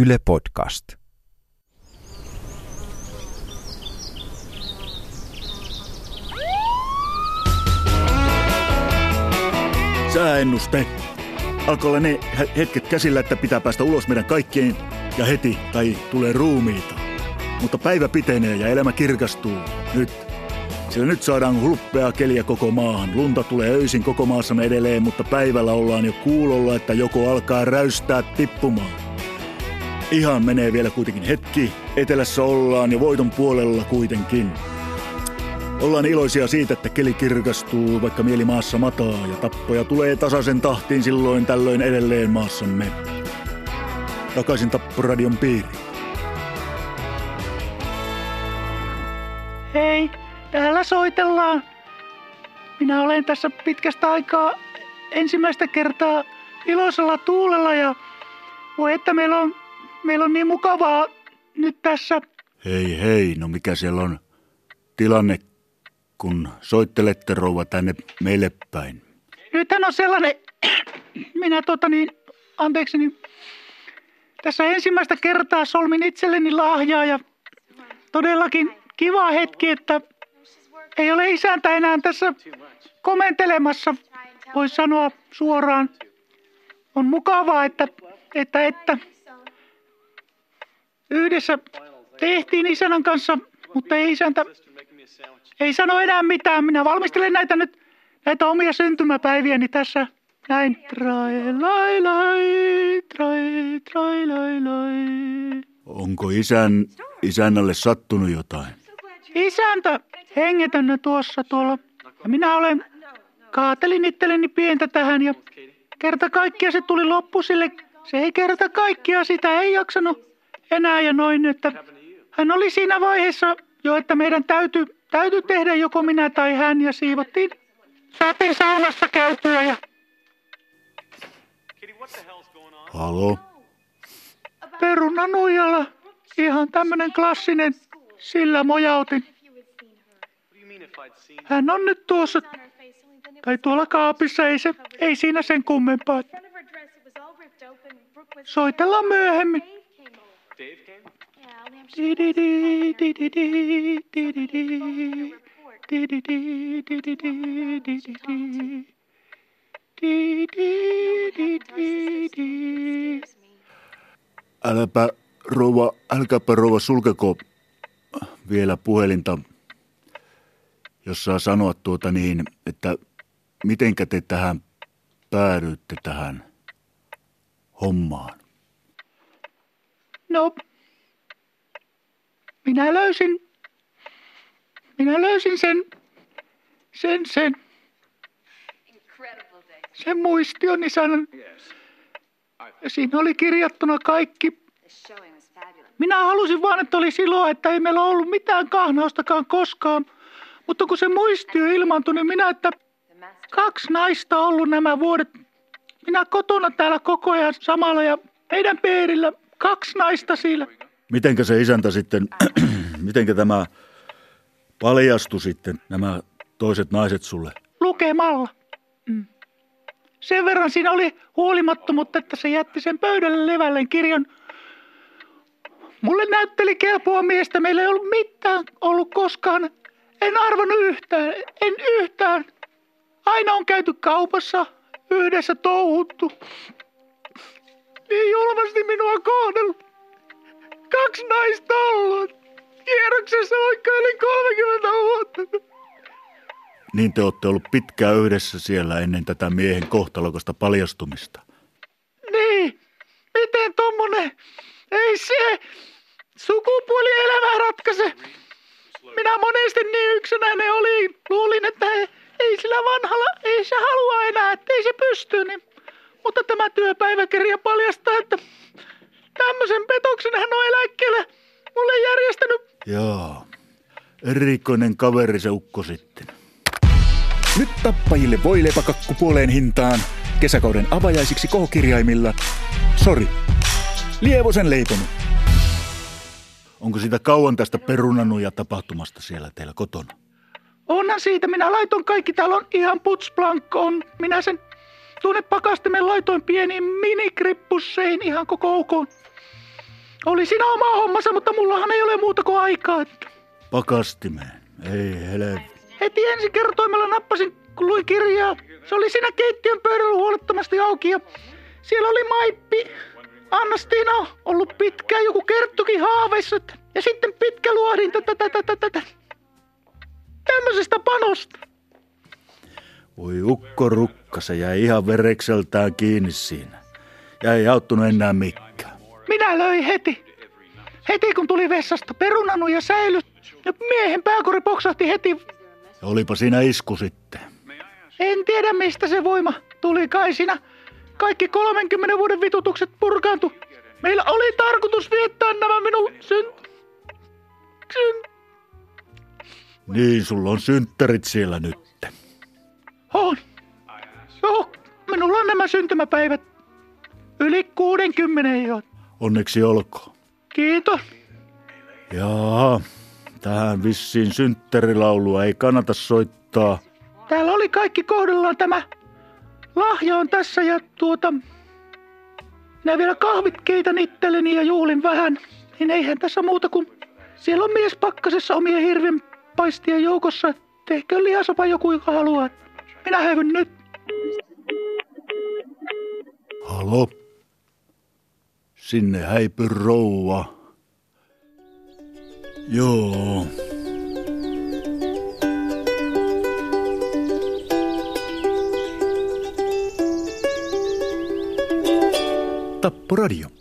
Yle Podcast. Sääennuste. Alkoi olla ne hetket käsillä, että pitää päästä ulos meidän kaikkien ja heti, tai tulee ruumiita. Mutta päivä pitenee ja elämä kirkastuu. Nyt. Sillä nyt saadaan hulppeaa keliä koko maahan. Lunta tulee öisin koko maassamme edelleen, mutta päivällä ollaan jo kuulolla, että joko alkaa räystää tippumaan. Ihan menee vielä kuitenkin hetki. Etelässä ollaan jo voiton puolella kuitenkin. Ollaan iloisia siitä, että keli kirkastuu, vaikka mieli maassa mataa ja tappoja tulee tasaisen tahtiin silloin tällöin edelleen maassamme. Takaisin Tapporadion piiriin. Hei, täällä soitellaan. Minä olen tässä pitkästä aikaa ensimmäistä kertaa iloisella tuulella ja voi että meillä on, meillä on niin mukavaa nyt tässä. Hei hei, no mikä siellä on tilanne, kun soittelette rouva tänne meille päin? Nythän on sellainen, minä tota niin, anteeksi, niin tässä ensimmäistä kertaa solmin itselleni lahjaa ja todellakin kiva hetki, että ei ole isäntä enää tässä komentelemassa, voisi sanoa suoraan. On mukavaa, että, että, että yhdessä tehtiin isännän kanssa, mutta ei isäntä ei sano enää mitään. Minä valmistelen näitä nyt, näitä omia syntymäpäiviäni tässä näin. Trai lai lai, trai trai lai lai. Onko isän, isännälle sattunut jotain? Isäntä hengetön tuossa tuolla. Ja minä olen, kaatelin itselleni pientä tähän ja kerta kaikkia se tuli loppu sille. Se ei kerta kaikkia sitä ei jaksanut enää ja noin, että hän oli siinä vaiheessa jo, että meidän täytyy, täytyy tehdä joko minä tai hän ja siivottiin. Saatiin saunassa käytyä ja Halo? perunanuijalla ihan tämmönen klassinen, sillä mojautin. Hän on nyt tuossa, tai tuolla kaapissa, ei, se, ei siinä sen kummempaa. Soitellaan myöhemmin. Di-di-di. Di-di-di-di-di. Äläpä rouva, älkääpä rouva sulkeko vielä puhelinta, jos saa sanoa tuota niin, että mitenkä te tähän päädyitte tähän hommaan? No, minä löysin, minä löysin sen, sen, sen, sen muistion. Ja siinä oli kirjattuna kaikki. Minä halusin vaan, että olisi iloa, että ei meillä ollut mitään kahnaustakaan koskaan. Mutta kun se muistio ilmaantui, niin minä, että kaksi naista ollut nämä vuodet. Minä kotona täällä koko ajan samalla ja meidän peerillä kaksi naista siellä. Mitenkä se isäntä sitten, mitenkä tämä paljastui sitten, nämä toiset naiset sulle? lukemalla. Mm. Sen verran siinä oli huolimattomuutta, että se jätti sen pöydälle levälleen kirjan. Mulle näytteli kelpoa miestä, meillä ei ollut mitään ollut koskaan. En arvannut yhtään, en yhtään. Aina on käyty kaupassa, yhdessä touhuttu. Niin julmasti minua kohdellut. Kaksi naista ollut. Kierroksessa yli 30 vuotta. Niin te olette ollut pitkään yhdessä siellä ennen tätä miehen kohtalokasta paljastumista. Niin, miten tommonen, ei se sukupuolielämä ratkaise. Minä monesti niin yksinäinen oli, luulin, että ei, ei sillä vanhalla, ei se halua enää, että ei se pysty. Niin. Mutta tämä työpäiväkirja paljastaa, että tämmöisen petoksen hän on eläkkeellä mulle järjestänyt. Joo, erikoinen kaveri se ukko sitten. Nyt tappajille voi lepäkakku puoleen hintaan. Kesäkauden avajaisiksi kohokirjaimilla. Sori. Lievosen leiponut. Onko siitä kauan tästä perunanuja tapahtumasta siellä teillä kotona? Onhan siitä, minä laitoin kaikki, täällä on ihan putsplankko on. Minä sen tuonne pakastimen laitoin pieniin minikrippusseihin ihan koko OK. Oli siinä oma hommansa, mutta mullahan ei ole muuta kuin aikaa. Että. Pakastimeen. Ei helvetti. Heti ensi kertoimella nappasin, kun luin kirjaa. Se oli siinä keittiön pöydällä huolettomasti auki ja siellä oli Maippi. Annastiina ollut pitkään joku kerttukin haaveissa. Ja sitten pitkä luodin tätä, tätä, tätä, tätä. Tämmöisestä panosta. Voi ukko rukka, se jäi ihan verekseltään kiinni siinä. Ja ei auttunut enää mikään. Minä löin heti. Heti kun tuli vessasta perunanu ja säily. Ja miehen pääkori poksahti heti. Ja olipa siinä isku sitten. En tiedä mistä se voima tuli kai siinä. Kaikki 30 vuoden vitutukset purkaantu. Meillä oli tarkoitus viettää nämä minun syn... syn... Niin, sulla on synttärit siellä nyt. Minulla on nämä syntymäpäivät. Yli 60 jo. Onneksi olkoon. Kiitos. Jaa, tähän vissiin synttärilaulua ei kannata soittaa. Täällä oli kaikki kohdallaan tämä. Lahja on tässä ja tuota... Minä vielä kahvit keitän itselleni ja juulin vähän. Niin eihän tässä muuta kuin... Siellä on mies pakkasessa omien hirven paistia joukossa. Tehkö lihasopa joku, joka haluaa. Minä häivyn nyt. Halo? Sinne häipy rouva. Joo. Tapporadio.